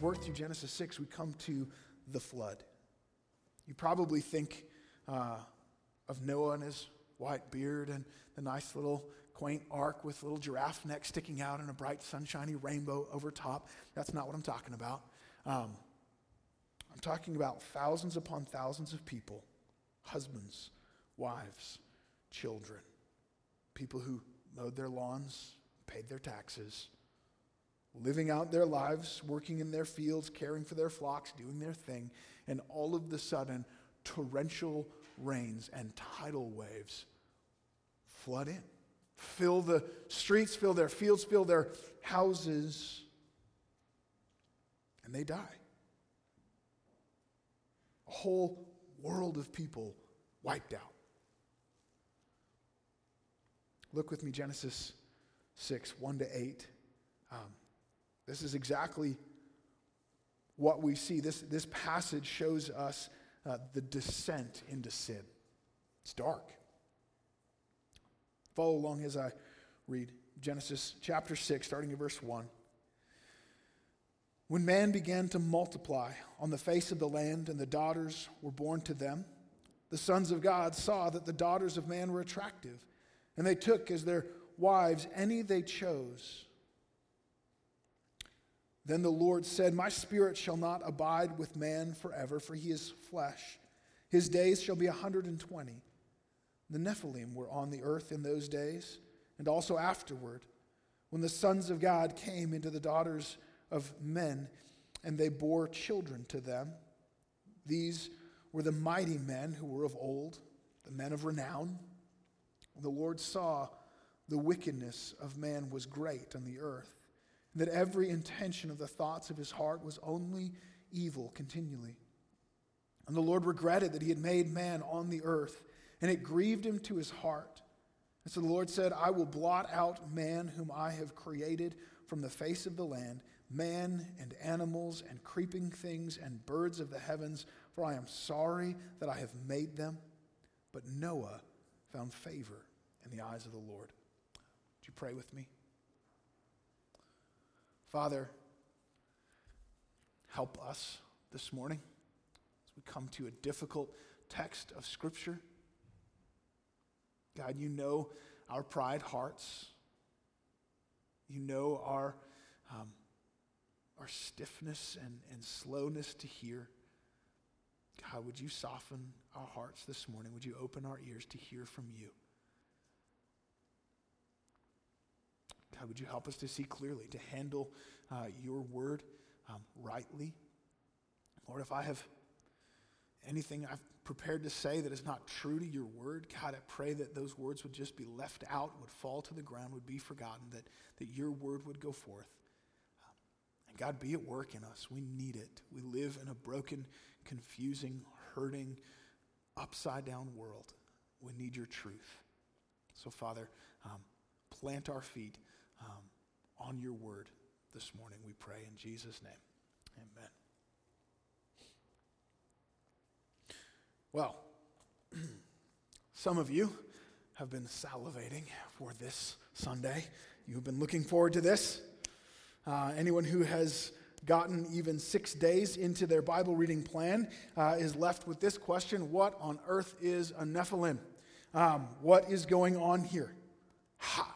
Work through Genesis 6, we come to the flood. You probably think uh, of Noah and his white beard and the nice little quaint ark with little giraffe neck sticking out and a bright sunshiny rainbow over top. That's not what I'm talking about. Um, I'm talking about thousands upon thousands of people husbands, wives, children, people who mowed their lawns, paid their taxes, living out their lives, working in their fields, caring for their flocks, doing their thing, and all of the sudden, torrential rains and tidal waves flood in, fill the streets, fill their fields, fill their houses, and they die. A whole world of people wiped out. Look with me, Genesis 6, 1 to 8. Um, this is exactly what we see. This, this passage shows us uh, the descent into sin. It's dark. Follow along as I read Genesis chapter 6, starting at verse 1. When man began to multiply on the face of the land and the daughters were born to them, the sons of God saw that the daughters of man were attractive, and they took as their wives any they chose. Then the Lord said, My spirit shall not abide with man forever, for he is flesh. His days shall be a 120. The Nephilim were on the earth in those days, and also afterward, when the sons of God came into the daughters of men, and they bore children to them. These were the mighty men who were of old, the men of renown. The Lord saw the wickedness of man was great on the earth, that every intention of the thoughts of his heart was only evil continually. And the Lord regretted that he had made man on the earth, and it grieved him to his heart. And so the Lord said, I will blot out man whom I have created from the face of the land, man and animals and creeping things and birds of the heavens, for I am sorry that I have made them. But Noah found favor in the eyes of the Lord. Would you pray with me? Father, help us this morning as we come to a difficult text of Scripture. God, you know our pride hearts. You know our, um, our stiffness and, and slowness to hear. God, would you soften our hearts this morning? Would you open our ears to hear from you? God, would you help us to see clearly, to handle uh, your word um, rightly? Lord, if I have anything I've prepared to say that is not true to your word, God, I pray that those words would just be left out, would fall to the ground, would be forgotten, that, that your word would go forth. And God, be at work in us. We need it. We live in a broken, confusing, hurting, upside down world. We need your truth. So, Father, um, plant our feet um, on your word this morning, we pray in Jesus' name. Amen. Well, some of you have been salivating for this Sunday. You've been looking forward to this. Uh, anyone who has gotten even six days into their Bible reading plan uh, is left with this question What on earth is a Nephilim? Um, what is going on here? How,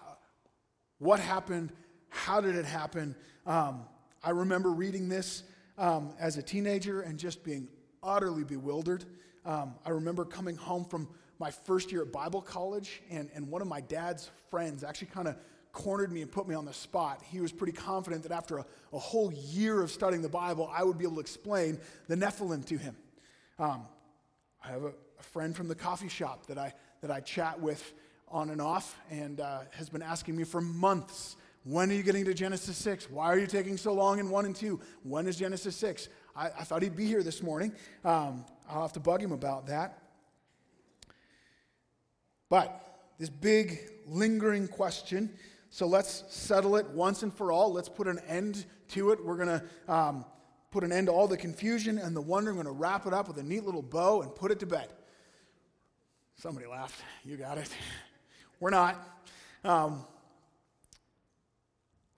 what happened? How did it happen? Um, I remember reading this um, as a teenager and just being utterly bewildered. Um, I remember coming home from my first year at Bible college, and, and one of my dad's friends actually kind of cornered me and put me on the spot. He was pretty confident that after a, a, whole year of studying the Bible, I would be able to explain the Nephilim to him. Um, I have a, a, friend from the coffee shop that I, that I chat with on and off and uh, has been asking me for months When are you getting to Genesis 6? Why are you taking so long in 1 and 2? When is Genesis 6? I, I thought he'd be here this morning. Um, I'll have to bug him about that. But this big, lingering question. So let's settle it once and for all. Let's put an end to it. We're going to um, put an end to all the confusion and the wonder. I'm going to wrap it up with a neat little bow and put it to bed. Somebody laughed. You got it. We're not. Um,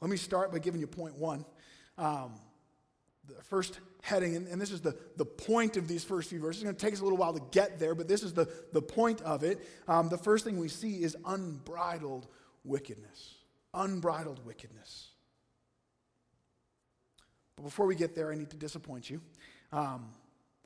let me start by giving you point one. Um, the first heading, and, and, this is the, the point of these first few verses. It's going to take us a little while to get there, but this is the, the point of it. Um, the first thing we see is unbridled wickedness. Unbridled wickedness. But before we get there, I need to disappoint you. Um,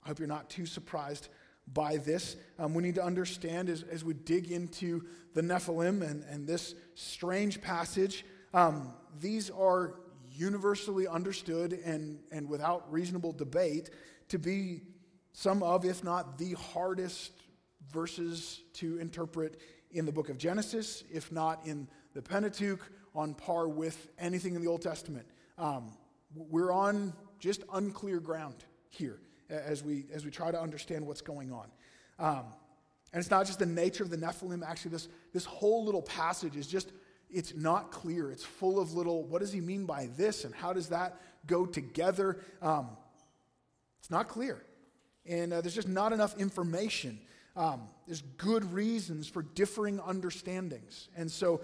I hope you're not too surprised by this. Um, we need to understand as, as we dig into the Nephilim and, and this strange passage, um, these are universally understood and, and without reasonable debate to be some of, if not the hardest verses to interpret in the book of Genesis, if not in the Pentateuch, on par with anything in the Old Testament. Um, we're on just unclear ground here as we, as we try to understand what's going on. Um, and it's not just the nature of the Nephilim, actually, this, this whole little passage is just it's not clear. It's full of little, what does he mean by this and how does that go together? Um, it's not clear. And uh, there's just not enough information. Um, there's good reasons for differing understandings. And so,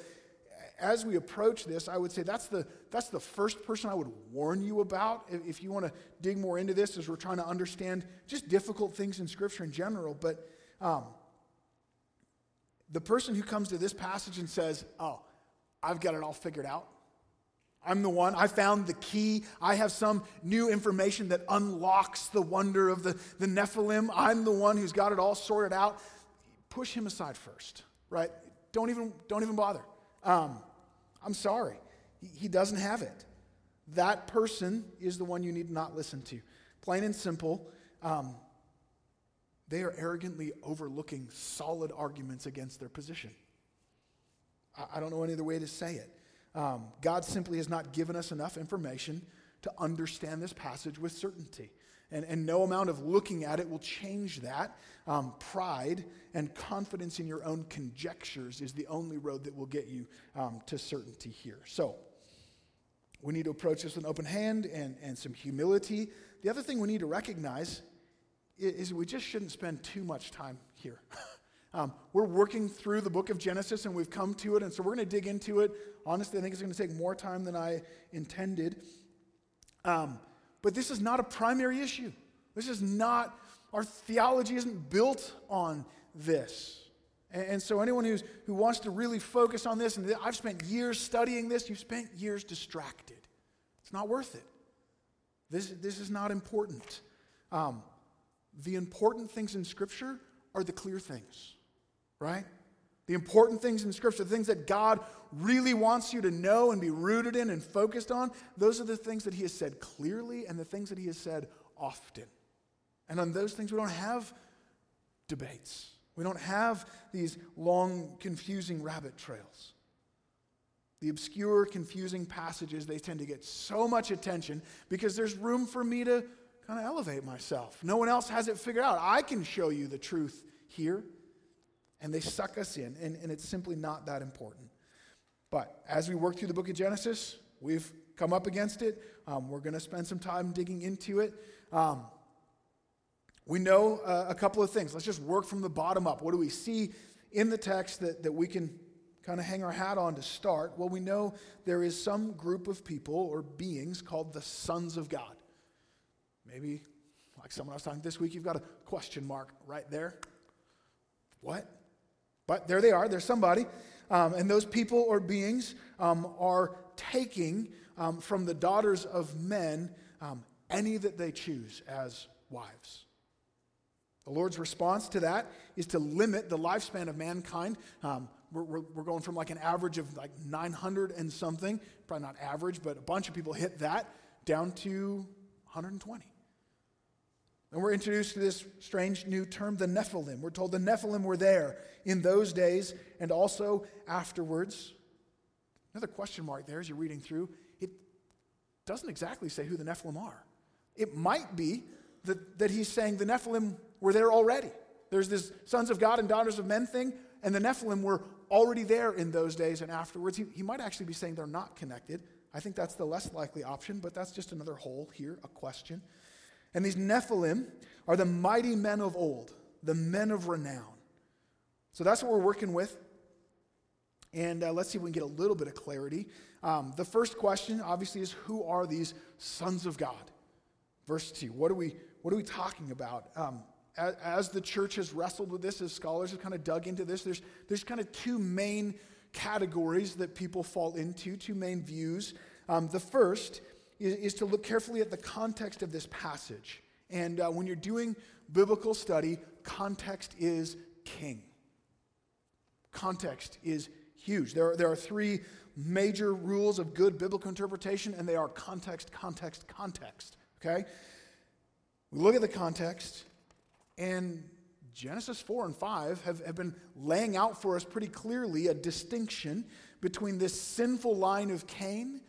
as we approach this, I would say that's the, that's the first person I would warn you about if, you want to dig more into this as we're trying to understand just difficult things in Scripture in general. But um, the person who comes to this passage and says, Oh, I've got it all figured out. I'm the one. I found the key. I have some new information that unlocks the wonder of the, the Nephilim. I'm the one who's got it all sorted out. Push him aside first, right? Don't even, don't even bother. Um, I'm sorry. He, he doesn't have it. That person is the one you need not listen to. Plain and simple, um, they are arrogantly overlooking solid arguments against their position. I don't know any other way to say it. Um, God simply has not given us enough information to understand this passage with certainty. And, and no amount of looking at it will change that. Um, pride and confidence in your own conjectures is the only road that will get you um, to certainty here. So, we need to approach this with an open hand and, and some humility. The other thing we need to recognize is, we just shouldn't spend too much time here. Um, we're working through the book of Genesis and we've come to it, and so we're going to dig into it. Honestly, I think it's going to take more time than I intended. Um, but this is not a primary issue. This is not, our theology isn't built on this. And, and so, anyone who's, who wants to really focus on this, and I've spent years studying this, you've spent years distracted. It's not worth it. This, this is not important. Um, the important things in Scripture are the clear things right? The important things in Scripture, the things that God really wants you to know and be rooted in and focused on, those are the things that He has said clearly and the things that He has said often. And on those things, we don't have debates. We don't have these long, confusing rabbit trails. The obscure, confusing passages, they tend to get so much attention because there's room for me to kind of elevate myself. No one else has it figured out. I can show you the truth here and they suck us in, and, and it's simply not that important. But as we work through the book of Genesis, we've come up against it. Um, we're going to spend some time digging into it. Um, we know uh, a couple of things. Let's just work from the bottom up. What do we see in the text that, that we can kind of hang our hat on to start? Well, we know there is some group of people or beings called the sons of God. Maybe, like someone I was talking this week, you've got a question mark right there. What? But there they are, there's somebody. Um, and those people or beings um, are taking um, from the daughters of men um, any that they choose as wives. The Lord's response to that is to limit the lifespan of mankind. Um, we're, we're, we're, going from like an average of like 900 and something, probably not average, but a bunch of people hit that, down to 120. And we're introduced to this strange new term, the Nephilim. We're told the Nephilim were there in those days and also afterwards. another question mark there as you're reading through. It doesn't exactly say who the Nephilim are. It might be that, that he's saying the Nephilim were there already. There's this sons of God and daughters of men thing, and the Nephilim were already there in those days and afterwards. He, he might actually be saying they're not connected. I think that's the less likely option, but that's just another hole here, a question. And these Nephilim are the mighty men of old, the men of renown. So that's what we're working with. And uh, let's see if we can get a little bit of clarity. Um, the first question, obviously, is who are these sons of God? Verse 2. What are we, what are we talking about? Um, as, as, the church has wrestled with this, as scholars have kind of dug into this, there's, there's kind of two main categories that people fall into, two main views. Um, the first is, is, to look carefully at the context of this passage. And uh, when you're doing biblical study, context is king. Context is huge. There are, there are three major rules of good biblical interpretation, and they are context, context, context. Okay? We look at the context, and Genesis 4 and 5 have, have been laying out for us pretty clearly a distinction between this sinful line of Cain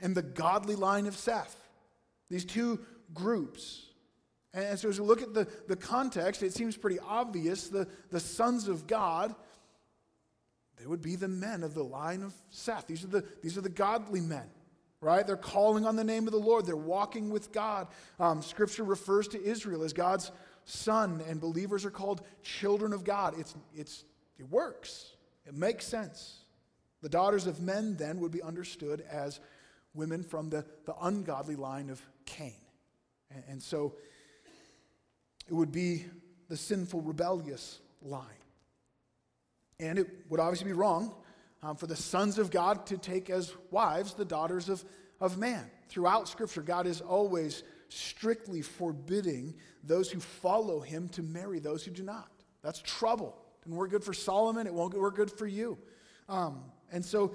and the godly line of Seth. These two groups. And so as we look at the, the context, it seems pretty obvious the, the sons of God, they would be the men of the line of Seth. These are the, these are the godly men right? They're calling on the name of the Lord. They're walking with God. Um, scripture refers to Israel as God's son, and believers are called children of God. It's, it's, it works, it makes sense. The daughters of men then would be understood as women from the, the ungodly line of Cain. And, and so it would be the sinful, rebellious line. And it would obviously be wrong um, for the sons of God to take as wives the daughters of, of man. Throughout Scripture, God is always strictly forbidding those who follow him to marry those who do not. That's trouble. And we're good for Solomon, it won't work good for you. Um, and so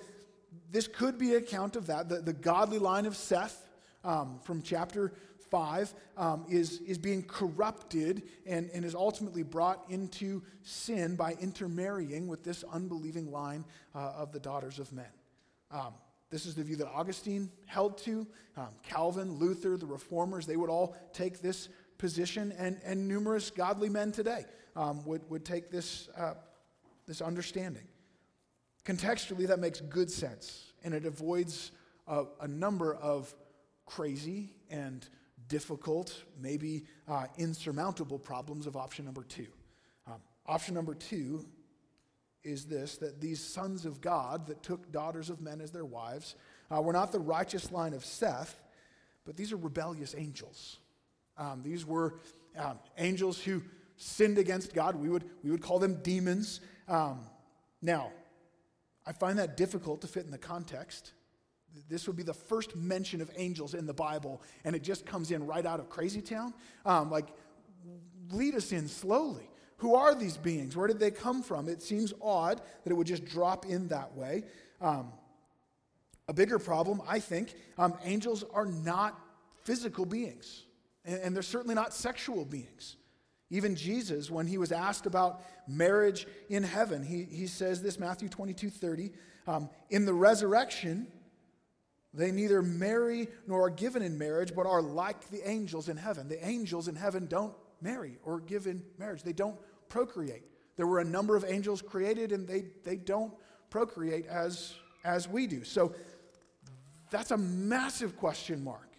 this could be an account of that. The, the godly line of Seth um, from chapter 5 um, is, is being corrupted and, and is ultimately brought into sin by intermarrying with this unbelieving line uh, of the daughters of men. Um, this is the view that Augustine held to. Um, Calvin, Luther, the reformers, they would all take this position, and, and numerous godly men today um, would, would take this, uh, this understanding. Contextually, that makes good sense, and it avoids a, a number of crazy and difficult, maybe uh, insurmountable problems of option number two. Um, option number two is this that these sons of God that took daughters of men as their wives uh, were not the righteous line of Seth, but these are rebellious angels. Um, these were um, angels who sinned against God. We would, we would call them demons. Um, now, I find that difficult to fit in the context. This would be the first mention of angels in the Bible, and it just comes in right out of Crazy Town. Um, like, lead us in slowly. Who are these beings? Where did they come from? It seems odd that it would just drop in that way. Um, a bigger problem, I think, um, angels are not physical beings, and, and they're certainly not sexual beings. Even Jesus, when he was asked about marriage in heaven, he, he says this Matthew 22 30. Um, in the resurrection, they neither marry nor are given in marriage, but are like the angels in heaven. The angels in heaven don't marry or give in marriage, they don't procreate. There were a number of angels created, and they, they don't procreate as, as we do. So that's a massive question mark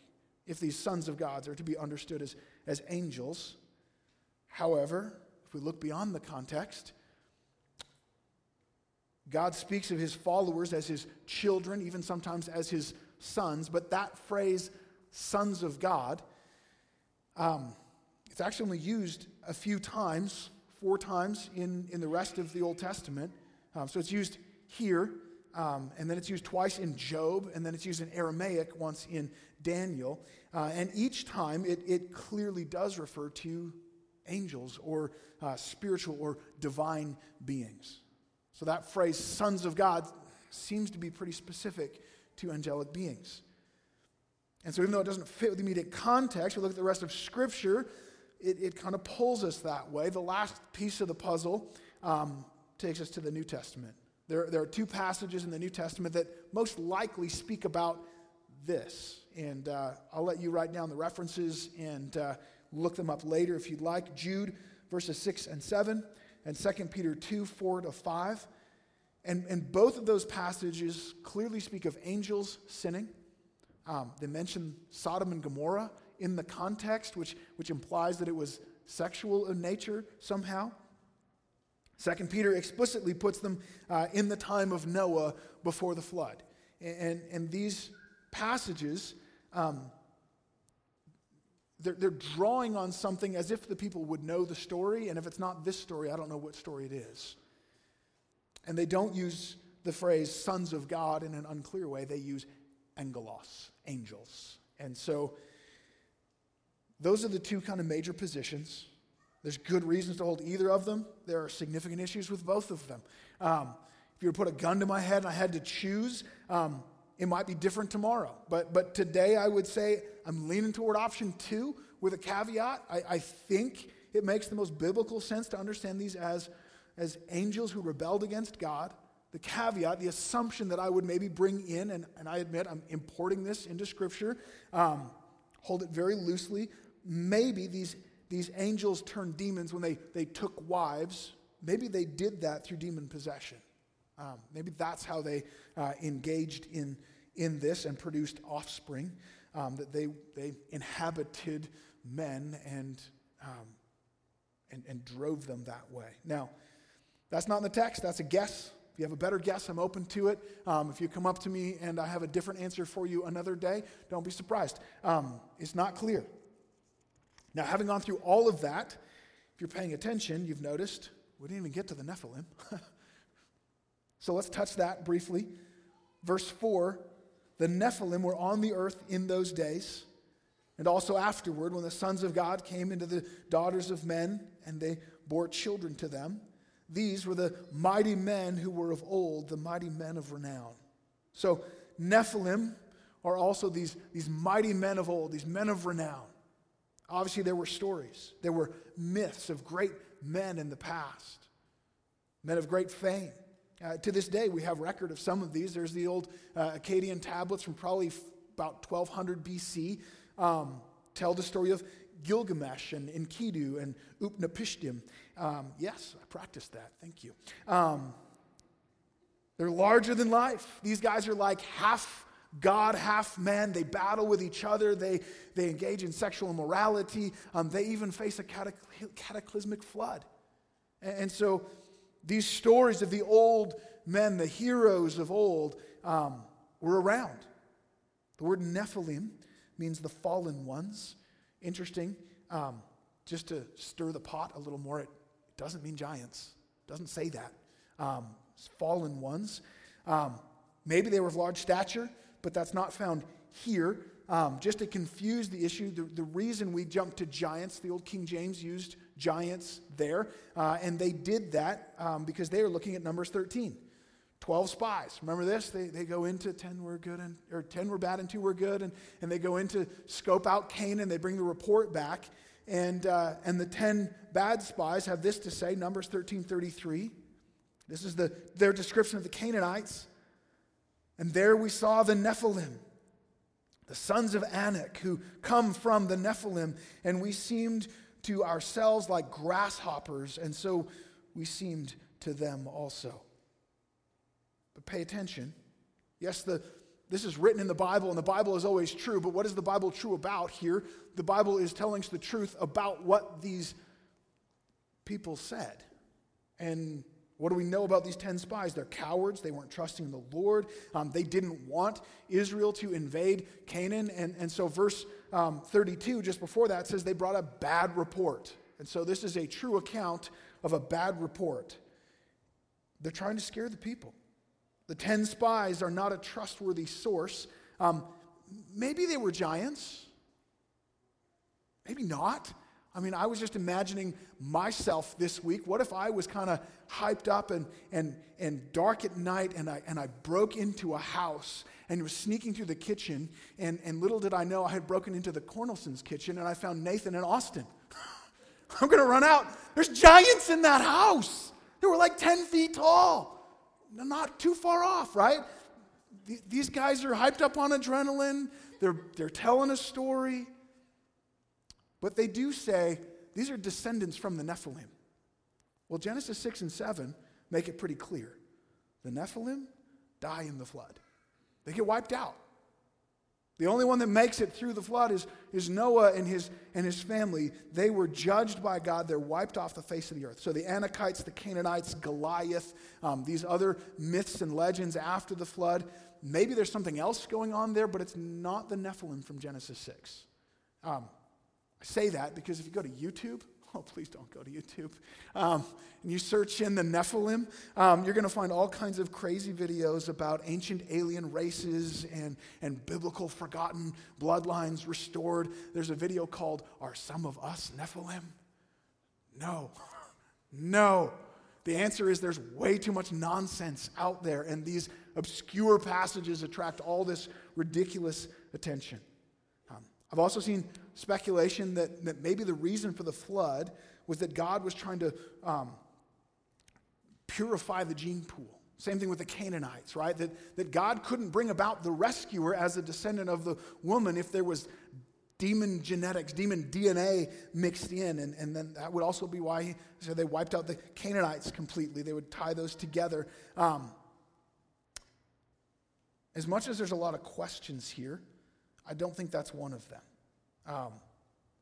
if these sons of gods are to be understood as, as angels. However, if we look beyond the context, God speaks of his followers as his children, even sometimes as his sons, but that phrase, sons of God, um, it's actually only used a few times, four times in, in the rest of the Old Testament. Um, so it's used here, um, and then it's used twice in Job, and then it's used in Aramaic once in Daniel. Uh, and each time it, it clearly does refer to angels or uh, spiritual or divine beings. So that phrase, sons of God, seems to be pretty specific to angelic beings. And so, even though it doesn't fit with the immediate context, we look at the rest of Scripture, it, it kind of pulls us that way. The last piece of the puzzle um, takes us to the New Testament. There, there are two passages in the New Testament that most likely speak about this. And uh, I'll let you write down the references and uh, look them up later if you'd like. Jude, verses 6 and 7, and 2 Peter 2, 4 to 5. And, and both of those passages clearly speak of angels sinning. Um, they mention Sodom and Gomorrah in the context, which, which implies that it was sexual in nature somehow. Second Peter explicitly puts them uh, in the time of Noah before the flood. And, and these passages, um, they're, they're drawing on something as if the people would know the story, and if it's not this story, I don't know what story it is. And they don't use the phrase sons of God in an unclear way, they use angelos, angels. And so those are the two kind of major positions. There's good reasons to hold either of them. There are significant issues with both of them. Um, if you were to put a gun to my head and I had to choose, um, it might be different tomorrow. But, but today I would say I'm leaning toward option two with a caveat. I, I think it makes the most biblical sense to understand these as, as angels who rebelled against God. The caveat, the assumption that I would maybe bring in, and, and I admit I'm importing this into Scripture, um, hold it very loosely. Maybe these these angels turned demons when they, they took wives. Maybe they did that through demon possession. Um, maybe that's how they uh, engaged in, in this and produced offspring, um, that they, they inhabited men and, um, and, and drove them that way. Now, that's not in the text, that's a guess. If you have a better guess, I'm open to it. Um, if you come up to me and I have a different answer for you another day, don't be surprised. Um, it's not clear. Now, having gone through all of that, if you're paying attention, you've noticed we didn't even get to the Nephilim. so let's touch that briefly. Verse 4 the Nephilim were on the earth in those days, and also afterward, when the sons of God came into the daughters of men and they bore children to them. These were the mighty men who were of old, the mighty men of renown. So, Nephilim are also these, these mighty men of old, these men of renown. Obviously, there were stories, there were myths of great men in the past, men of great fame. Uh, to this day, we have record of some of these. There's the old uh, Akkadian tablets from probably f- about 1200 BC, um, tell the story of Gilgamesh and Enkidu and Utnapishtim. Um, yes, I practiced that. Thank you. Um, they're larger than life. These guys are like half God, half man. They battle with each other. They, they engage in sexual immorality. Um, they even face a cataclysmic flood. And, and, so these stories of the old men, the heroes of old, um, were around. The word Nephilim means the fallen ones. Interesting. Um, just to stir the pot a little more, it, doesn't mean giants. It doesn't say that. Um, fallen ones. Um, maybe they were of large stature but that's not found here. Um, just to confuse the issue, the, the reason we jump to giants, the old King James used giants there, uh, and they did that um, because they were looking at Numbers 13. 12 spies. Remember this? They, they go into 10 were good and or 10 were bad and 2 were good, and, and they go into scope out Canaan. They bring the report back, and, uh, and the 10 bad spies have this to say Numbers 13 33. This is the, their description of the Canaanites. And there we saw the Nephilim, the sons of Anak, who come from the Nephilim. And we seemed to ourselves like grasshoppers, and so we seemed to them also. But pay attention. Yes, the, this is written in the Bible, and the Bible is always true, but what is the Bible true about here? The Bible is telling us the truth about what these people said. And what do we know about these 10 spies? They're cowards. They weren't trusting in the Lord. Um, they didn't want Israel to invade Canaan. And, and so, verse um, 32, just before that, says they brought a bad report. And so, this is a true account of a bad report. They're trying to scare the people. The 10 spies are not a trustworthy source. Um, maybe they were giants. Maybe not. I mean, I was just imagining myself this week. What if I was kind of hyped up and, and, and dark at night and I, and I broke into a house and was sneaking through the kitchen and, and little did I know I had broken into the Cornelson's kitchen and I found Nathan and Austin. I'm going to run out. There's giants in that house. They were like 10 feet tall. not too far off, right? These guys are hyped up on adrenaline, they're, they're telling a story. But they do say these are descendants from the Nephilim. Well, Genesis 6 and 7 make it pretty clear. The Nephilim die in the flood, they get wiped out. The only one that makes it through the flood is, is Noah and his, and his family. They were judged by God. They're wiped off the face of the earth. So the Anakites, the Canaanites, Goliath, um, these other myths and legends after the flood, maybe there's something else going on there, but it's not the Nephilim from Genesis 6. Um, I say that because if you go to YouTube, oh, please don't go to YouTube, um, and you search in the Nephilim, um, you're going to find all kinds of crazy videos about ancient alien races and, and biblical forgotten bloodlines restored. There's a video called Are Some of Us Nephilim? No. No. The answer is there's way too much nonsense out there, and these obscure passages attract all this ridiculous attention. Um, I've also seen speculation that, that maybe the reason for the flood was that God was trying to um, purify the gene pool. Same thing with the Canaanites, right? That, that God couldn't bring about the rescuer as a descendant of the woman if there was demon genetics, demon DNA mixed in. And, and then that would also be why he said they wiped out the Canaanites completely. They would tie those together. Um, as much as there's a lot of questions here, I don't think that's one of them. Um,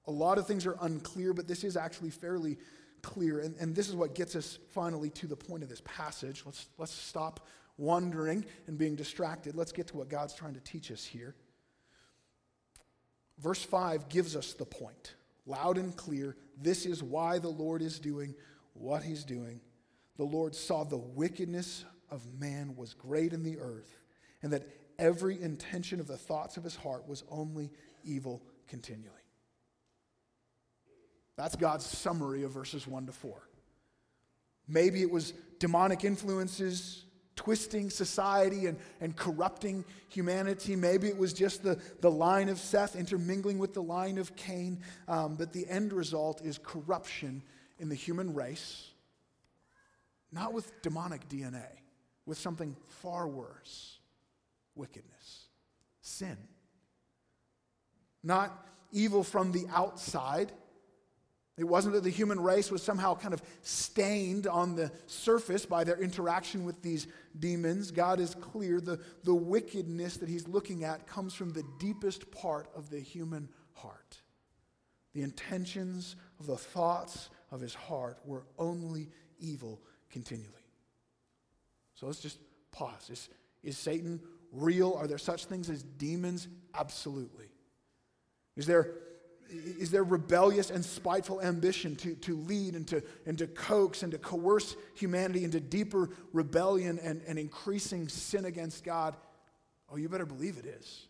a lot of things are unclear, but this is actually fairly clear. And, and this is what gets us finally to the point of this passage. Let's, let's stop wondering and being distracted. Let's get to what God's trying to teach us here. Verse 5 gives us the point loud and clear. This is why the Lord is doing what he's doing. The Lord saw the wickedness of man was great in the earth, and that every intention of the thoughts of his heart was only evil continually. That's God's summary of verses 1 to 4. Maybe it was demonic influences twisting society and, and corrupting humanity. Maybe it was just the, the line of Seth intermingling with the line of Cain. Um, but the end result is corruption in the human race, not with demonic DNA, with something far worse wickedness, sin. Not evil from the outside it wasn't that the human race was somehow kind of stained on the surface by their interaction with these demons. God is clear. The, the wickedness that he's looking at comes from the deepest part of the human heart. The intentions of the thoughts of his heart were only evil continually. So let's just pause. Is, is Satan real? Are there such things as demons? Absolutely. Is there is there rebellious and spiteful ambition to, to lead and to, and to coax and to coerce humanity into deeper rebellion and, and increasing sin against God? Oh, you better believe it is.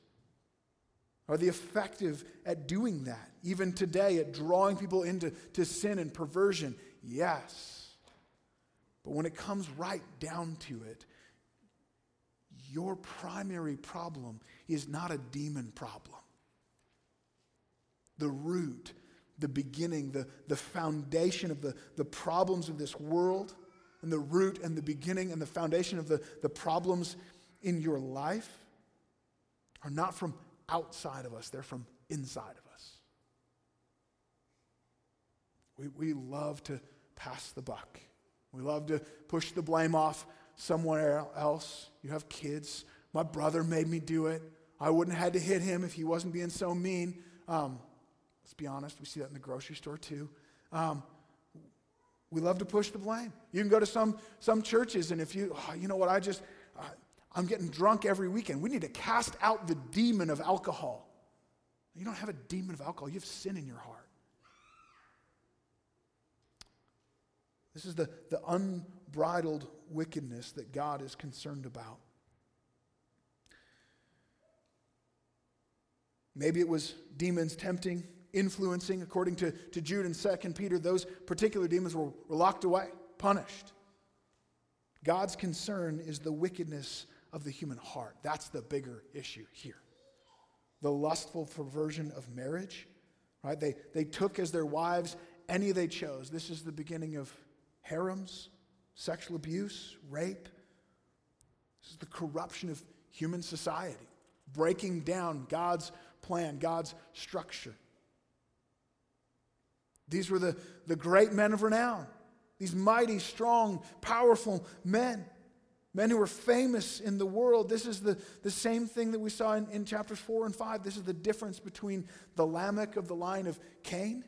Are they effective at doing that, even today, at drawing people into to sin and perversion? Yes. But when it comes right down to it, your primary problem is not a demon problem the root, the beginning, the, the foundation of the, the problems of this world, and the root and the beginning and the foundation of the, the problems in your life are not from outside of us, they're from inside of us. We, we love to pass the buck. We love to push the blame off somewhere else. You have kids. My brother made me do it. I wouldn't have had to hit him if he wasn't being so mean. Um, Let's be honest, we see that in the grocery store too. Um, we love to push the blame. You can go to some, some churches, and if you, oh, you know what, I just, uh, I'm getting drunk every weekend. We need to cast out the demon of alcohol. You don't have a demon of alcohol, you have sin in your heart. This is the, the unbridled wickedness that God is concerned about. Maybe it was demons tempting influencing, according to, to Jude and 2 Peter, those particular demons were, were locked away, punished. God's concern is the wickedness of the human heart. That's the bigger issue here. The lustful perversion of marriage, right? They, they took as their wives any they chose. This is the beginning of harems, sexual abuse, rape, This is the corruption of human society, breaking down God's plan, God's structure. These were the, the great men of renown, these mighty, strong, powerful men, men who were famous in the world. This is the, the same thing that we saw in, in chapters 4 and 5. This is the difference between the Lamech of the line of Cain,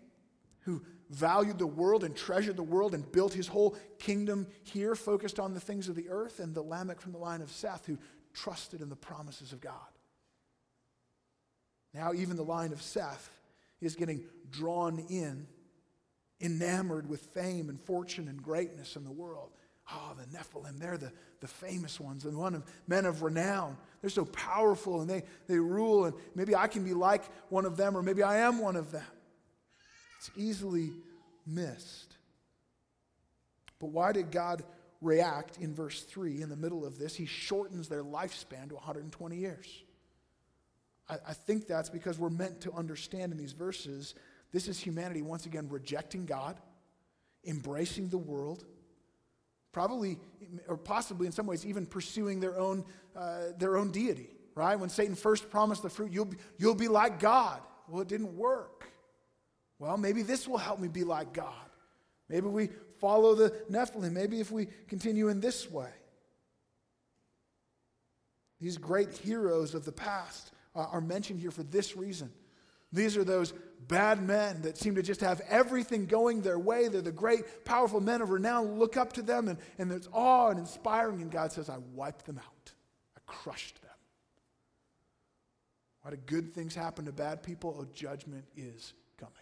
who valued the world and treasured the world and built his whole kingdom here, focused on the things of the earth, and the Lamech from the line of Seth, who trusted in the promises of God. Now, even the line of Seth is getting drawn in, enamored with fame and fortune and greatness in the world. Oh, the Nephilim, they're the, the famous ones and one of men of renown. They're so powerful and they, they rule, and maybe I can be like one of them, or maybe I am one of them. It's easily missed. But why did God react in verse 3 in the middle of this? He shortens their lifespan to 120 years. I, I think that's because we're meant to understand in these verses this is humanity once again rejecting God, embracing the world, probably or possibly in some ways even pursuing their own, uh, their own deity, right? When Satan first promised the fruit, you'll be, you'll be like God. Well, it didn't work. Well, maybe this will help me be like God. Maybe we follow the Nephilim. Maybe if we continue in this way. These great heroes of the past uh, are mentioned here for this reason. These are those bad men that seem to just have everything going their way. They're the great, powerful men of renown. Look up to them, and, and there's awe and inspiring. And God says, I wiped them out, I crushed them. Why do good things happen to bad people? Oh, judgment is coming.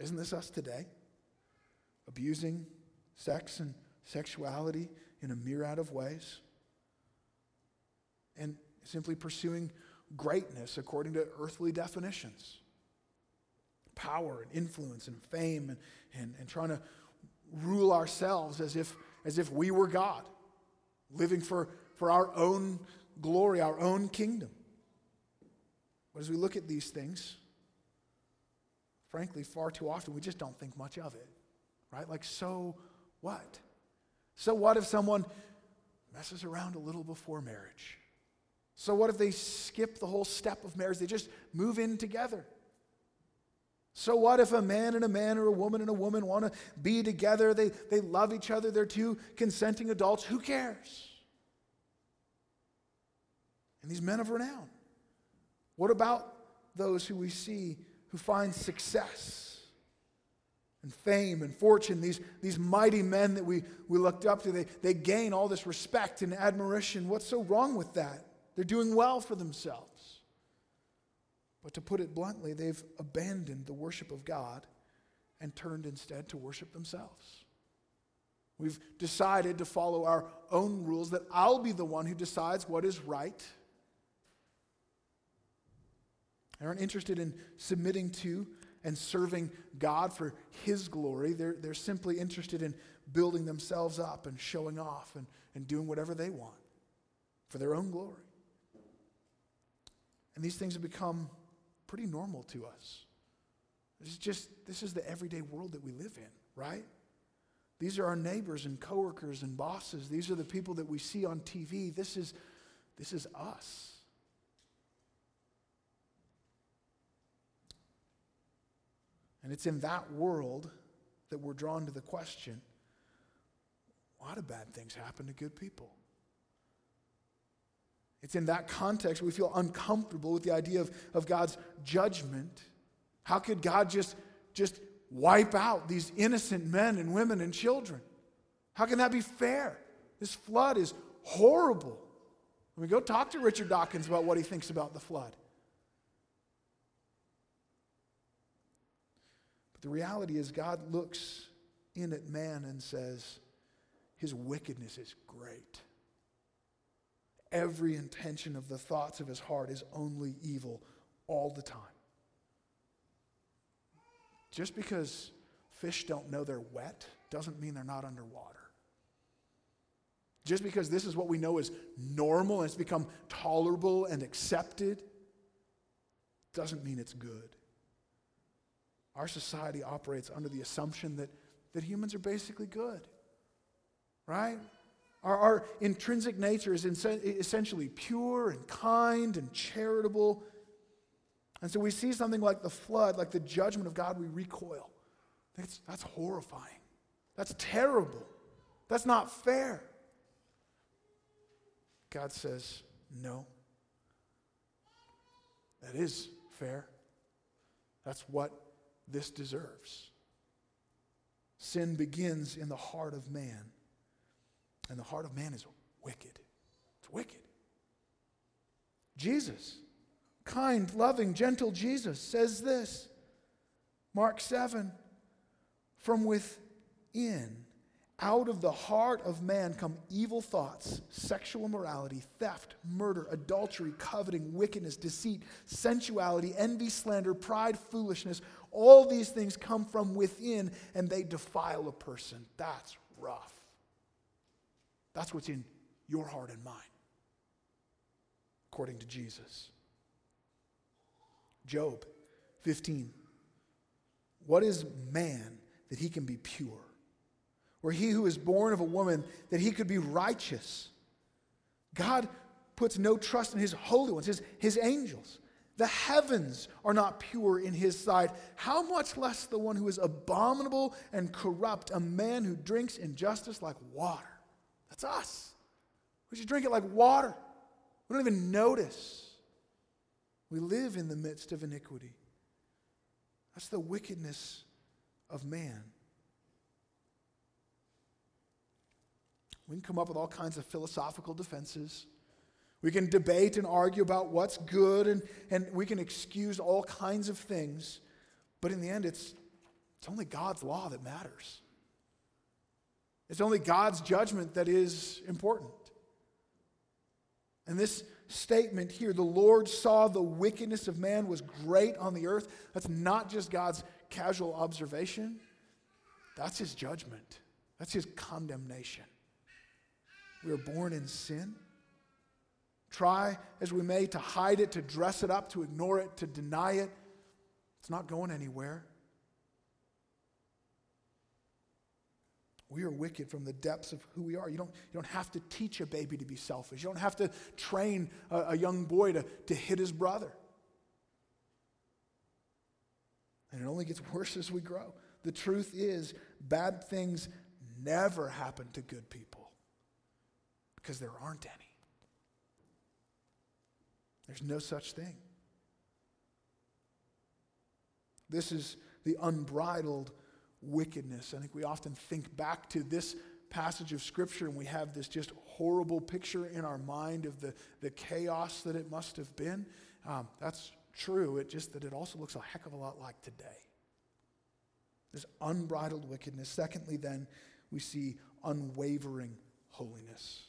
isn't this us today? Abusing sex and sexuality in a myriad of ways. And simply pursuing greatness according to earthly definitions power and influence and fame and, and, and trying to rule ourselves as if, as if we were God, living for, for our own glory, our own kingdom. But as we look at these things, frankly, far too often we just don't think much of it, right? Like, so what? So what if someone messes around a little before marriage? So what if they skip the whole step of marriage? They just move in together. So what if a man and a man or a woman and a woman want to be together? They, they love each other. They're two consenting adults. Who cares? And these men of renown. What about those who we see who find success and fame and fortune, these, these mighty men that we, we looked up to, they, they gain all this respect and admiration. What's so wrong with that? They're doing well for themselves. But to put it bluntly, they've abandoned the worship of God and turned instead to worship themselves. We've decided to follow our own rules, that I'll be the one who decides what is right they aren't interested in submitting to and serving God for His glory. They're, they're simply interested in building themselves up and showing off and, and doing whatever they want for their own glory. And these things have become pretty normal to us. This is just this is the everyday world that we live in, right? These are our neighbors and coworkers and bosses. These are the people that we see on TV. This is this is us. And it's in that world that we're drawn to the question why do bad things happen to good people? It's in that context we feel uncomfortable with the idea of, of God's judgment. How could God just, just wipe out these innocent men and women and children? How can that be fair? This flood is horrible. I mean, go talk to Richard Dawkins about what he thinks about the flood. But the reality is, God looks in at man and says, His wickedness is great. Every intention of the thoughts of his heart is only evil all the time. Just because fish don't know they're wet doesn't mean they're not underwater. Just because this is what we know is normal and it's become tolerable and accepted doesn't mean it's good. Our society operates under the assumption that, that humans are basically good, right? Our, our intrinsic nature is essentially pure and kind and charitable. And so we see something like the flood, like the judgment of God, we recoil. That's, that's horrifying. That's terrible. That's not fair. God says, no. That is fair. That's what this deserves. Sin begins in the heart of man, and the heart of man is wicked. It's wicked. Jesus, kind, loving, gentle Jesus, says this Mark 7 From within, out of the heart of man come evil thoughts, sexual immorality, theft, murder, adultery, coveting, wickedness, deceit, sensuality, envy, slander, pride, foolishness. All these things come from within and they defile a person. That's rough. That's what's in your heart and mind, according to Jesus. Job 15. What is man that he can be pure? Or he who is born of a woman that he could be righteous? God puts no trust in his holy ones, his, his angels. The heavens are not pure in his sight. How much less the one who is abominable and corrupt, a man who drinks injustice like water? That's us. We should drink it like water. We don't even notice. We live in the midst of iniquity. That's the wickedness of man. We can come up with all kinds of philosophical defenses. We can debate and argue about what's good, and, and we can excuse all kinds of things. But in the end, it's, it's only God's law that matters. It's only God's judgment that is important. And this statement here, the Lord saw the wickedness of man was great on the earth, that's not just God's casual observation, that's his judgment, that's his condemnation. We are born in sin. Try as we may to hide it, to dress it up, to ignore it, to deny it. It's not going anywhere. We are wicked from the depths of who we are. You don't, you don't have to teach a baby to be selfish. You don't have to train a, a young boy to, to hit his brother. And it only gets worse as we grow. The truth is, bad things never happen to good people because there aren't any. There's no such thing. This is the unbridled wickedness. I think we often think back to this passage of Scripture and we have this just horrible picture in our mind of the, the chaos that it must have been. Um, that's true, it just that it also looks a heck of a lot like today. This unbridled wickedness. Secondly, then, we see unwavering holiness.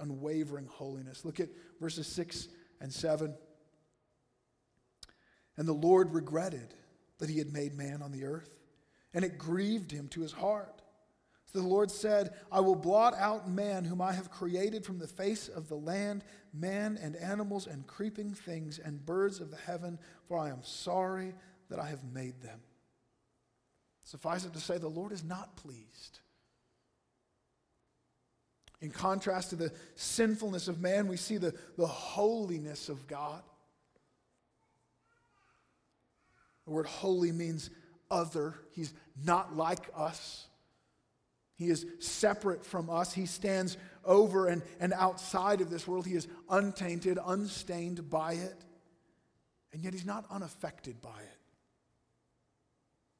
Unwavering holiness. Look at verses 6 and 7. And the Lord regretted that he had made man on the earth, and it grieved him to his heart. So the Lord said, I will blot out man whom I have created from the face of the land, man and animals and creeping things and birds of the heaven, for I am sorry that I have made them. Suffice it to say, the Lord is not pleased in contrast to the sinfulness of man, we see the, the holiness of God. The word holy means other. He's not like us. He is separate from us. He stands over and, and outside of this world. He is untainted, unstained by it. And yet he's not unaffected by it.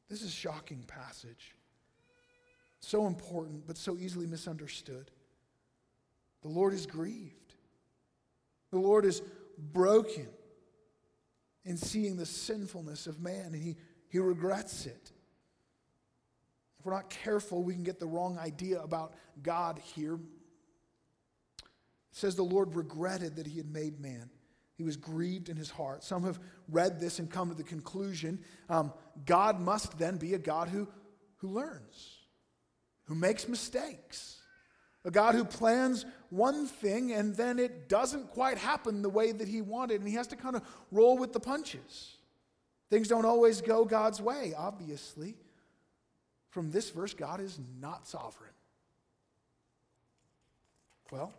This is a shocking passage. So important, but so easily misunderstood. The Lord is grieved. The Lord is broken in seeing the sinfulness of man, and he, he regrets it. If we're not careful, we can get the wrong idea about God here. It says the Lord regretted that he had made man. He was grieved in his heart. Some have read this and come to the conclusion um, God must then be a God who, who learns, who makes mistakes, a God who plans one thing and then it doesn't quite happen the way that he wanted, and he has to kind of roll with the punches. Things don't always go God's way, obviously. From this verse, God is not sovereign. Well,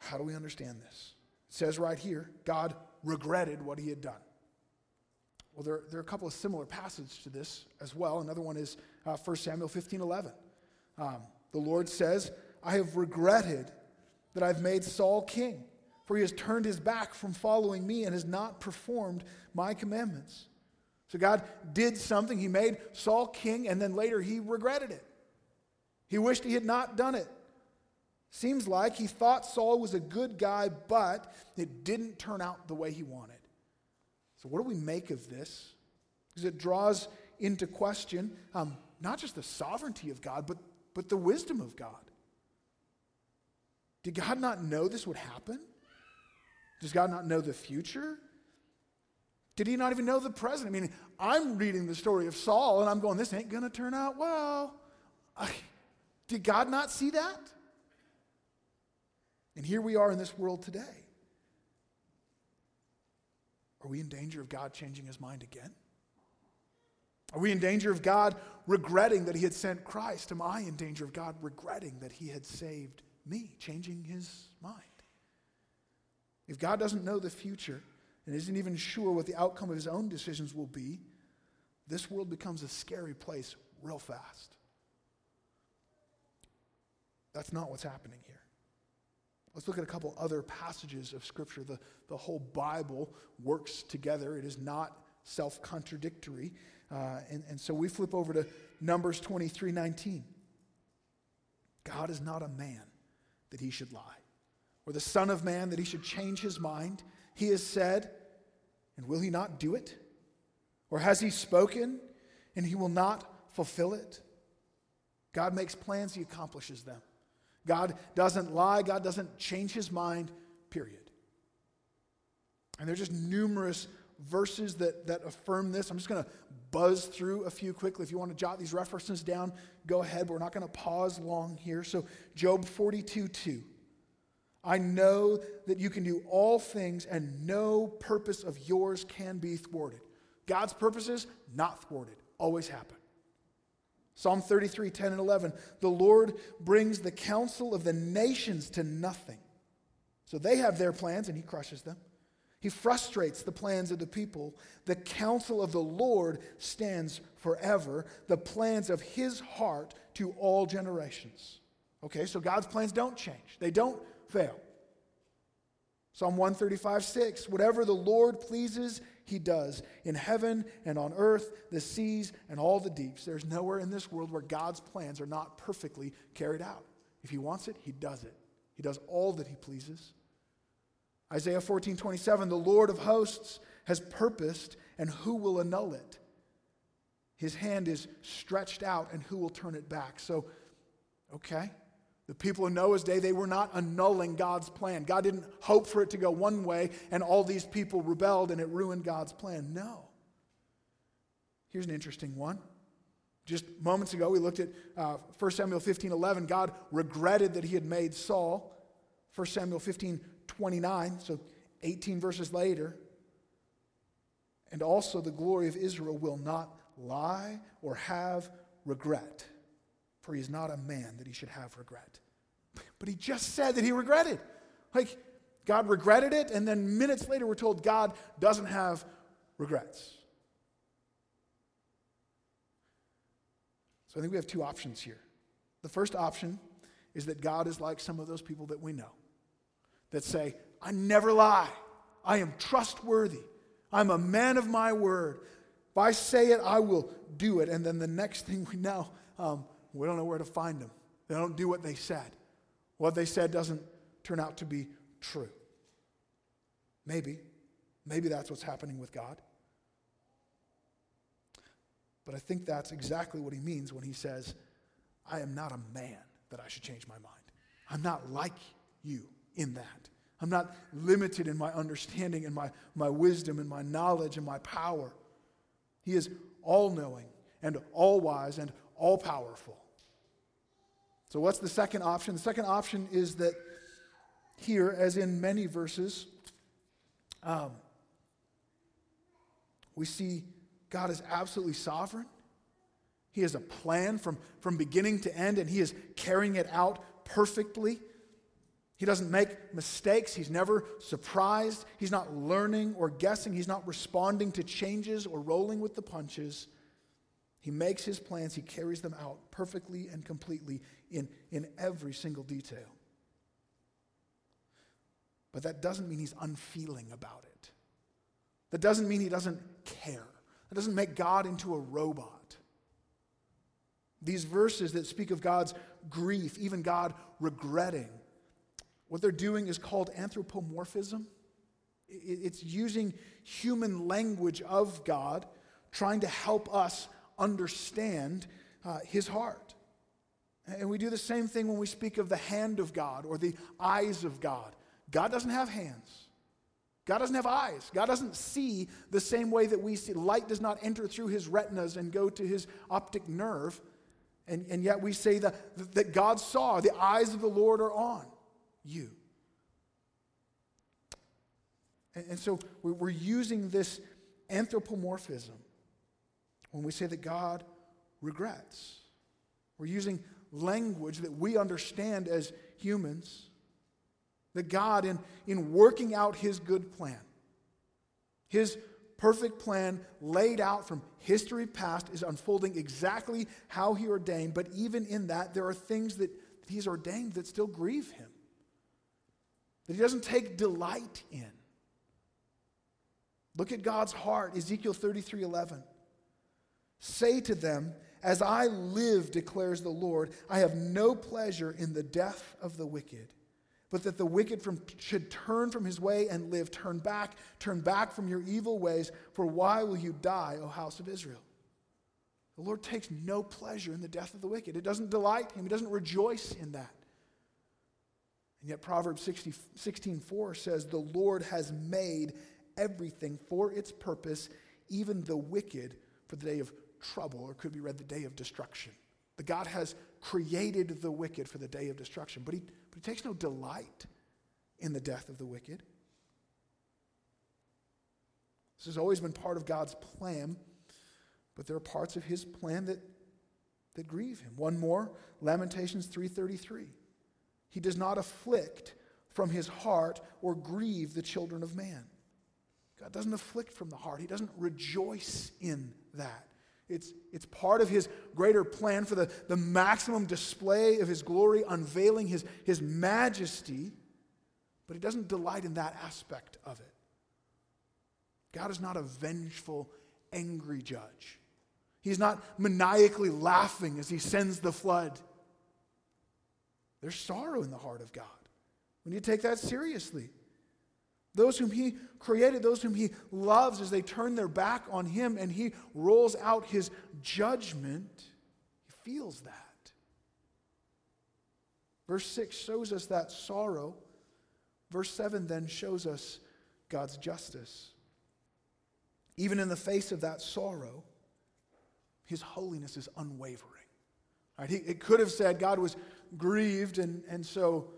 how do we understand this? It says right here God regretted what he had done. Well, there, there are a couple of similar passages to this as well. Another one is uh, 1 Samuel 15 11. Um, the Lord says, I have regretted that I've made Saul king, for he has turned his back from following me and has not performed my commandments. So God did something. He made Saul king, and then later he regretted it. He wished he had not done it. Seems like he thought Saul was a good guy, but it didn't turn out the way he wanted. So, what do we make of this? Because it draws into question um, not just the sovereignty of God, but, but the wisdom of God. Did God not know this would happen? Does God not know the future? Did he not even know the present? I mean, I'm reading the story of Saul and I'm going, this ain't going to turn out well. I, did God not see that? And here we are in this world today. Are we in danger of God changing his mind again? Are we in danger of God regretting that he had sent Christ? Am I in danger of God regretting that he had saved me, changing his mind? If God doesn't know the future and isn't even sure what the outcome of his own decisions will be, this world becomes a scary place real fast. That's not what's happening here. Let's look at a couple other passages of Scripture. The, the whole Bible works together, it is not self contradictory. Uh, and, and so we flip over to Numbers 23 19. God is not a man that he should lie, or the Son of Man that he should change his mind. He has said, and will he not do it? Or has he spoken, and he will not fulfill it? God makes plans, he accomplishes them. God doesn't lie, God doesn't change his mind, period. And there's just numerous verses that, that affirm this. I'm just going to buzz through a few quickly. If you want to jot these references down, go ahead, but we're not going to pause long here. So, Job 42 2. I know that you can do all things, and no purpose of yours can be thwarted. God's purposes, not thwarted, always happen. Psalm 33, 10 and 11. The Lord brings the counsel of the nations to nothing. So they have their plans and he crushes them. He frustrates the plans of the people. The counsel of the Lord stands forever, the plans of his heart to all generations. Okay, so God's plans don't change, they don't fail. Psalm 135, 6. Whatever the Lord pleases, he does in heaven and on earth, the seas and all the deeps. There's nowhere in this world where God's plans are not perfectly carried out. If he wants it, he does it. He does all that he pleases. Isaiah 14, 27, the Lord of hosts has purposed, and who will annul it? His hand is stretched out, and who will turn it back? So, okay. The people in Noah's day, they were not annulling God's plan. God didn't hope for it to go one way and all these people rebelled and it ruined God's plan. No. Here's an interesting one. Just moments ago, we looked at uh, 1 Samuel 15 11. God regretted that he had made Saul. 1 Samuel 15 29, so 18 verses later. And also, the glory of Israel will not lie or have regret for he is not a man that he should have regret. But he just said that he regretted. Like, God regretted it, and then minutes later, we're told God doesn't have regrets. So I think we have two options here. The first option is that God is like some of those people that we know that say, I never lie, I am trustworthy, I'm a man of my word. If I say it, I will do it. And then the next thing we know, um, we don't know where to find them. They don't do what they said. What they said doesn't turn out to be true. Maybe. Maybe that's what's happening with God. But I think that's exactly what he means when he says, I am not a man that I should change my mind. I'm not like you in that. I'm not limited in my understanding and my, my wisdom and my knowledge and my power. He is all knowing and all wise and all powerful. So, what's the second option? The second option is that here, as in many verses, um, we see God is absolutely sovereign. He has a plan from, from beginning to end, and He is carrying it out perfectly. He doesn't make mistakes. He's never surprised. He's not learning or guessing. He's not responding to changes or rolling with the punches. He makes his plans, he carries them out perfectly and completely in, in every single detail. But that doesn't mean he's unfeeling about it. That doesn't mean he doesn't care. That doesn't make God into a robot. These verses that speak of God's grief, even God regretting, what they're doing is called anthropomorphism. It's using human language of God, trying to help us understand uh, his heart. And we do the same thing when we speak of the hand of God or the eyes of God. God doesn't have hands. God doesn't have eyes. God doesn't see the same way that we see. Light does not enter through his retinas and go to his optic nerve. And, and yet we say that, that God saw, the eyes of the Lord are on you. And, and so we're using this anthropomorphism when we say that God regrets. We're using language that we understand as humans. That God, in, in working out his good plan, his perfect plan laid out from history past, is unfolding exactly how he ordained. But even in that, there are things that he's ordained that still grieve him, that he doesn't take delight in. Look at God's heart, Ezekiel 33 11. Say to them, As I live, declares the Lord, I have no pleasure in the death of the wicked, but that the wicked from, should turn from his way and live. Turn back, turn back from your evil ways, for why will you die, O house of Israel? The Lord takes no pleasure in the death of the wicked. It doesn't delight him, he doesn't rejoice in that. And yet, Proverbs 60, 16 4 says, The Lord has made everything for its purpose, even the wicked for the day of trouble, or could be read the day of destruction. The God has created the wicked for the day of destruction, but he, but he takes no delight in the death of the wicked. This has always been part of God's plan, but there are parts of his plan that, that grieve him. One more, Lamentations 3:33. He does not afflict from his heart or grieve the children of man. God doesn't afflict from the heart. He doesn't rejoice in that. It's, it's part of his greater plan for the, the maximum display of his glory, unveiling his, his majesty, but he doesn't delight in that aspect of it. God is not a vengeful, angry judge. He's not maniacally laughing as he sends the flood. There's sorrow in the heart of God. We need to take that seriously. Those whom he created, those whom he loves, as they turn their back on him and he rolls out his judgment, he feels that. Verse 6 shows us that sorrow. Verse 7 then shows us God's justice. Even in the face of that sorrow, his holiness is unwavering. Right? He, it could have said God was grieved, and, and so,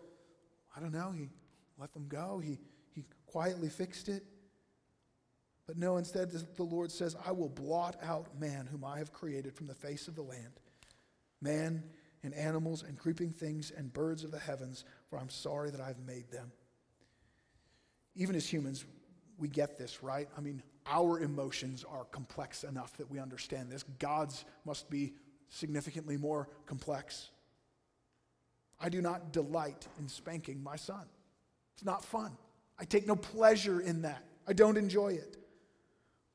I don't know, he let them go. He quietly fixed it. But no, instead, the Lord says, I will blot out man whom I have created from the face of the land, man and animals and creeping things and birds of the heavens, for I'm sorry that I've made them. Even as humans, we get this, right? I mean, our emotions are complex enough that we understand this. God's must be significantly more complex. I do not delight in spanking my son, it's not fun. I take no pleasure in that. I don't enjoy it.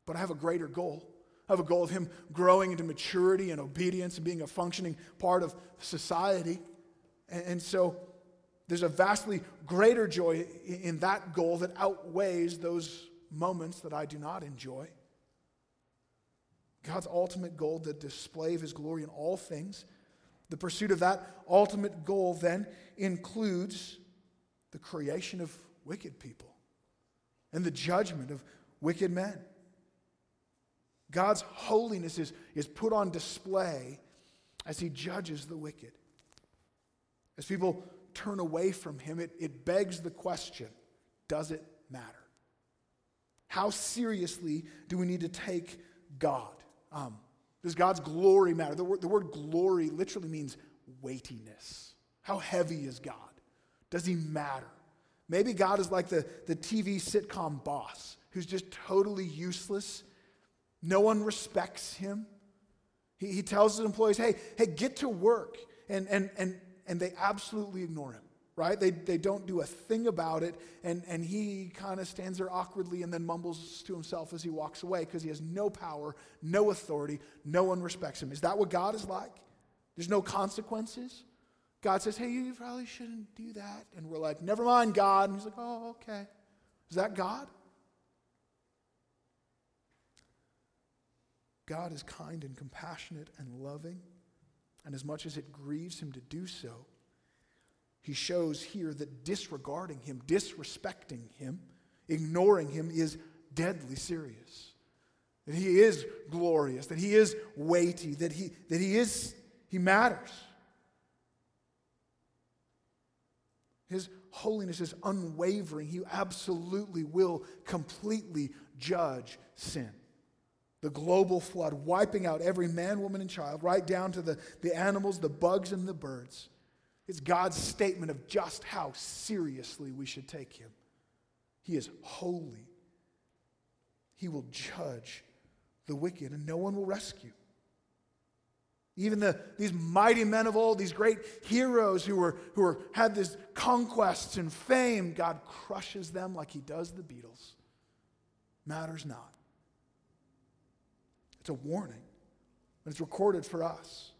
But I have a greater goal. I have a goal of him growing into maturity and obedience and being a functioning part of society. And, so there's a vastly greater joy in that goal that outweighs those moments that I do not enjoy. God's ultimate goal, the display of his glory in all things, the pursuit of that ultimate goal then includes the creation of wicked people and the judgment of wicked men. God's holiness is, is put on display as he judges the wicked. As people turn away from him, it, it begs the question does it matter? How seriously do we need to take God? Um, Does God's glory matter? The word, the word glory literally means weightiness. How heavy is God? Does he matter? Maybe God is like the, the TV sitcom boss who's just totally useless. No one respects him. He, he tells his employees, hey, hey, get to work. And, and, and, and they absolutely ignore him, right? They, they don't do a thing about it. And, and he kind of stands there awkwardly and then mumbles to himself as he walks away because he has no power, no authority, no one respects him. Is that what God is like? There's no consequences? God says, hey, you probably shouldn't do that. And we're like, never mind, God. And he's like, oh, okay. Is that God? God is kind and compassionate and loving. And as much as it grieves him to do so, he shows here that disregarding him, disrespecting him, ignoring him is deadly serious. That he is glorious, that he is weighty, that he, that he is, he matters. His holiness is unwavering. He absolutely will completely judge sin the global flood, wiping out every man, woman, and child, right down to the, the animals, the bugs, and the birds. It's God's statement of just how seriously we should take him. He is holy. He will judge the wicked, and no one will rescue. Even the, these mighty men of old, these great heroes who, were, who were, had these conquests and fame, God crushes them like he does the beetles. Matters not. It's a warning. And it's recorded for us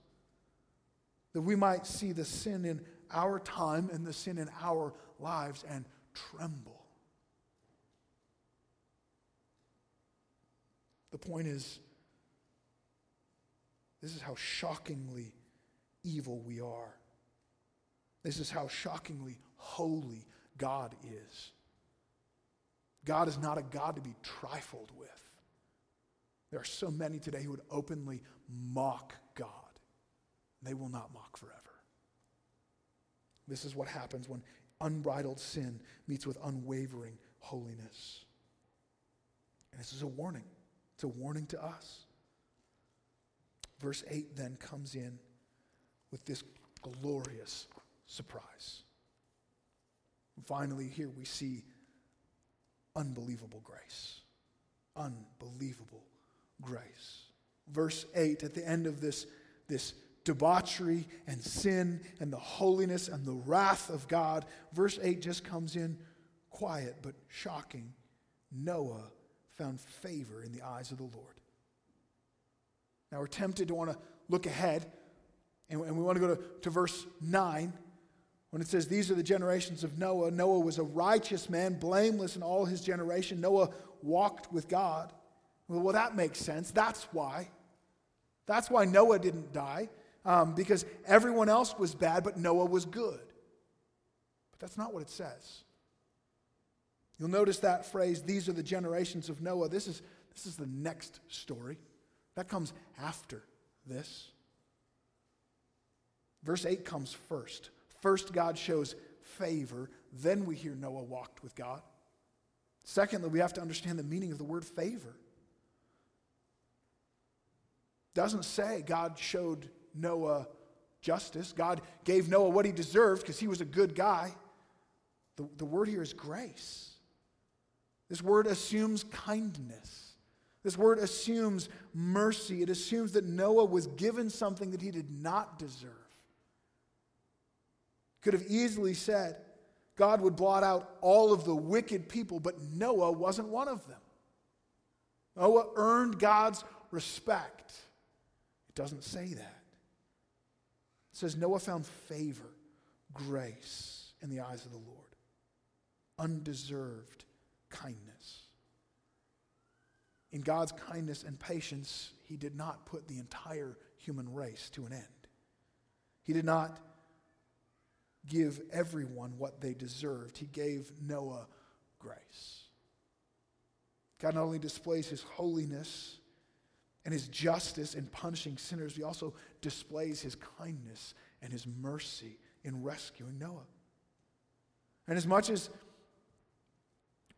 that we might see the sin in our time and the sin in our lives and tremble. The point is, this is how shockingly evil we are. This is how shockingly holy God is. God is not a God to be trifled with. There are so many today who would openly mock God. They will not mock forever. This is what happens when unbridled sin meets with unwavering holiness. And this is a warning. It's a warning to us. Verse 8 then comes in with this glorious surprise. Finally, here we see unbelievable grace. Unbelievable grace. Verse 8, at the end of this, this debauchery and sin and the holiness and the wrath of God, verse 8 just comes in quiet but shocking. Noah found favor in the eyes of the Lord. Now we're tempted to want to look ahead, and, we want to go to, to verse 9 when it says, These are the generations of Noah. Noah was a righteous man, blameless in all his generation. Noah walked with God. Well, that makes sense. That's why. That's why Noah didn't die, um, because everyone else was bad, but Noah was good. But that's not what it says. You'll notice that phrase, these are the generations of Noah. This is, this is the next story. That comes after this. Verse 8 comes first. First, God shows favor. Then we hear Noah walked with God. Secondly, we have to understand the meaning of the word favor doesn't say God showed Noah justice. God gave Noah what he deserved because he was a good guy. The, the word here is grace. This word assumes kindness. This word assumes mercy. It assumes that Noah was given something that he did not deserve. Could have easily said God would blot out all of the wicked people, but Noah wasn't one of them. Noah earned God's respect It doesn't say that. It says Noah found favor, grace in the eyes of the Lord, undeserved kindness. In God's kindness and patience, he did not put the entire human race to an end. He did not give everyone what they deserved. He gave Noah grace. God not only displays his holiness and his justice in punishing sinners, he also displays his kindness and his mercy in rescuing Noah. And as much as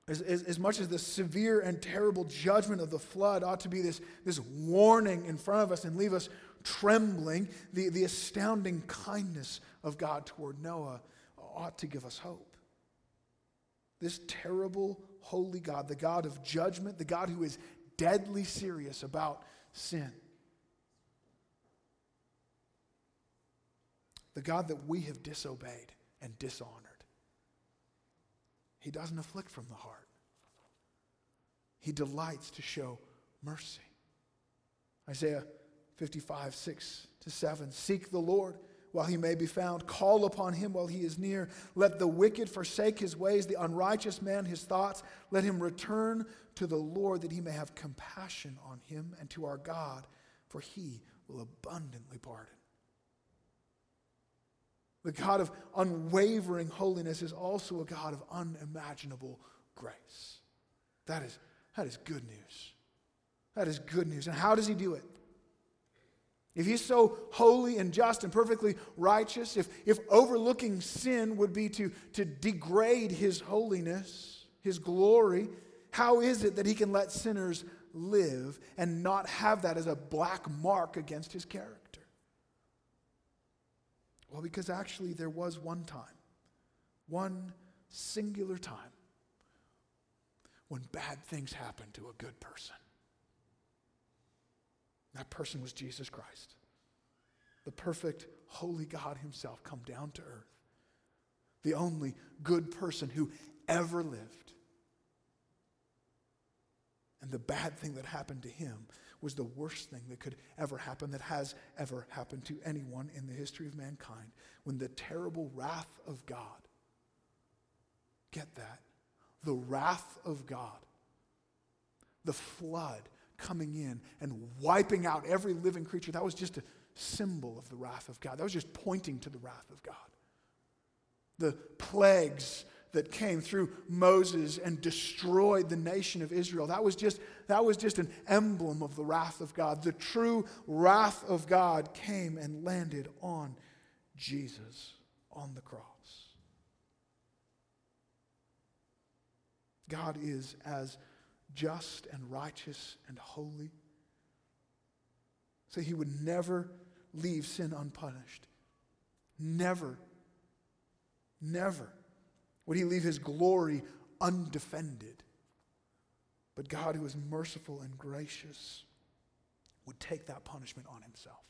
As, as, as, much as the severe and terrible judgment of the flood ought to be this, this warning in front of us and leave us trembling, the, the astounding kindness of God toward Noah ought to give us hope. This terrible, holy God, the God of judgment, the God who is deadly serious about sin, the God that we have disobeyed and dishonored. He doesn't afflict from the heart. He delights to show mercy. Isaiah 55, 6 to 7. Seek the Lord while he may be found. Call upon him while he is near. Let the wicked forsake his ways, the unrighteous man his thoughts. Let him return to the Lord that he may have compassion on him and to our God, for he will abundantly pardon. The God of unwavering holiness is also a God of unimaginable grace. That is, that is good news. That is good news. And how does he do it? If he's so holy and just and perfectly righteous, if, if overlooking sin would be to, to degrade his holiness, his glory, how is it that he can let sinners live and not have that as a black mark against his character? Well, because actually there was one time, one singular time, when bad things happened to a good person. That person was Jesus Christ, the perfect, holy God Himself come down to earth, the only good person who ever lived. And the bad thing that happened to him was the worst thing that could ever happen, that has ever happened to anyone in the history of mankind. When the terrible wrath of God, get that, the wrath of God, the flood coming in and wiping out every living creature, that was just a symbol of the wrath of God. That was just pointing to the wrath of God. The plagues that came through Moses and destroyed the nation of Israel. That was just, that was just an emblem of the wrath of God. The true wrath of God came and landed on Jesus on the cross. God is as just and righteous and holy. So he would never leave sin unpunished. Never. Never would he leave his glory undefended. But God, who is merciful and gracious, would take that punishment on himself.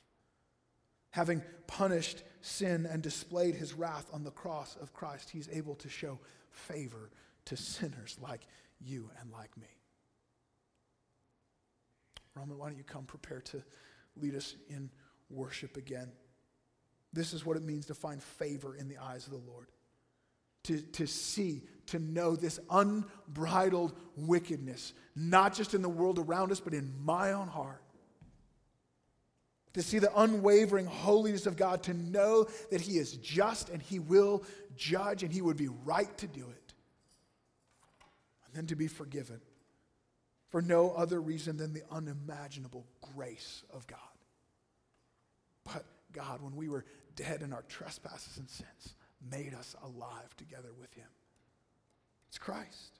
Having punished sin and displayed his wrath on the cross of Christ, he's able to show favor to sinners like you and like me. Roman, why don't you come prepare to lead us in worship again? This is what it means to find favor in the eyes of the Lord to, to see, to know this unbridled wickedness, not just in the world around us, but in my own heart. To see the unwavering holiness of God, to know that He is just and He will judge and He would be right to do it. And then to be forgiven for no other reason than the unimaginable grace of God. But God, when we were dead in our trespasses and sins, made us alive together with him. It's Christ,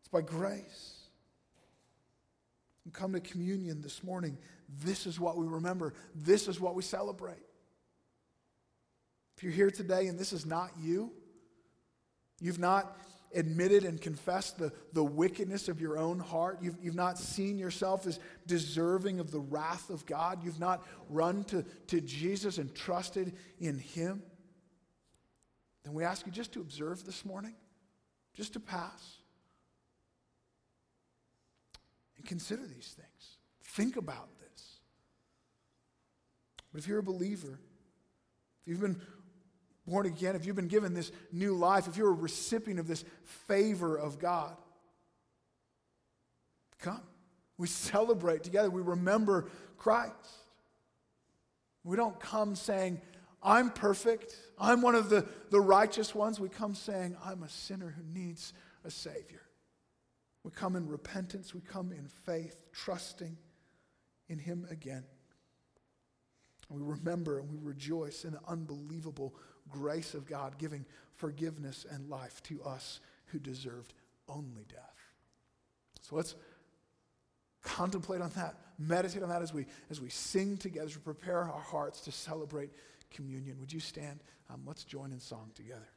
it's by grace. And come to communion this morning. This is what we remember, this is what we celebrate. If you're here today and this is not you, you've not admitted and confessed the, the wickedness of your own heart. You've, you've not seen yourself as deserving of the wrath of God. You've not run to, to Jesus and trusted in Him then we ask you just to observe this morning, just to pass. And consider these things. Think about this. But if you're a believer, if you've been born again, if you've been given this new life, if you're a recipient of this favor of God, come. We celebrate together. We remember Christ. We don't come saying, I'm perfect. I'm one of the, the righteous ones. We come saying, I'm a sinner who needs a Savior. We come in repentance. We come in faith, trusting in Him again. We remember and we rejoice in the unbelievable grace of God giving forgiveness and life to us who deserved only death. So let's contemplate on that, meditate on that as we, as we sing together, as we prepare our hearts to celebrate communion. Would you stand? Um, let's join in song together.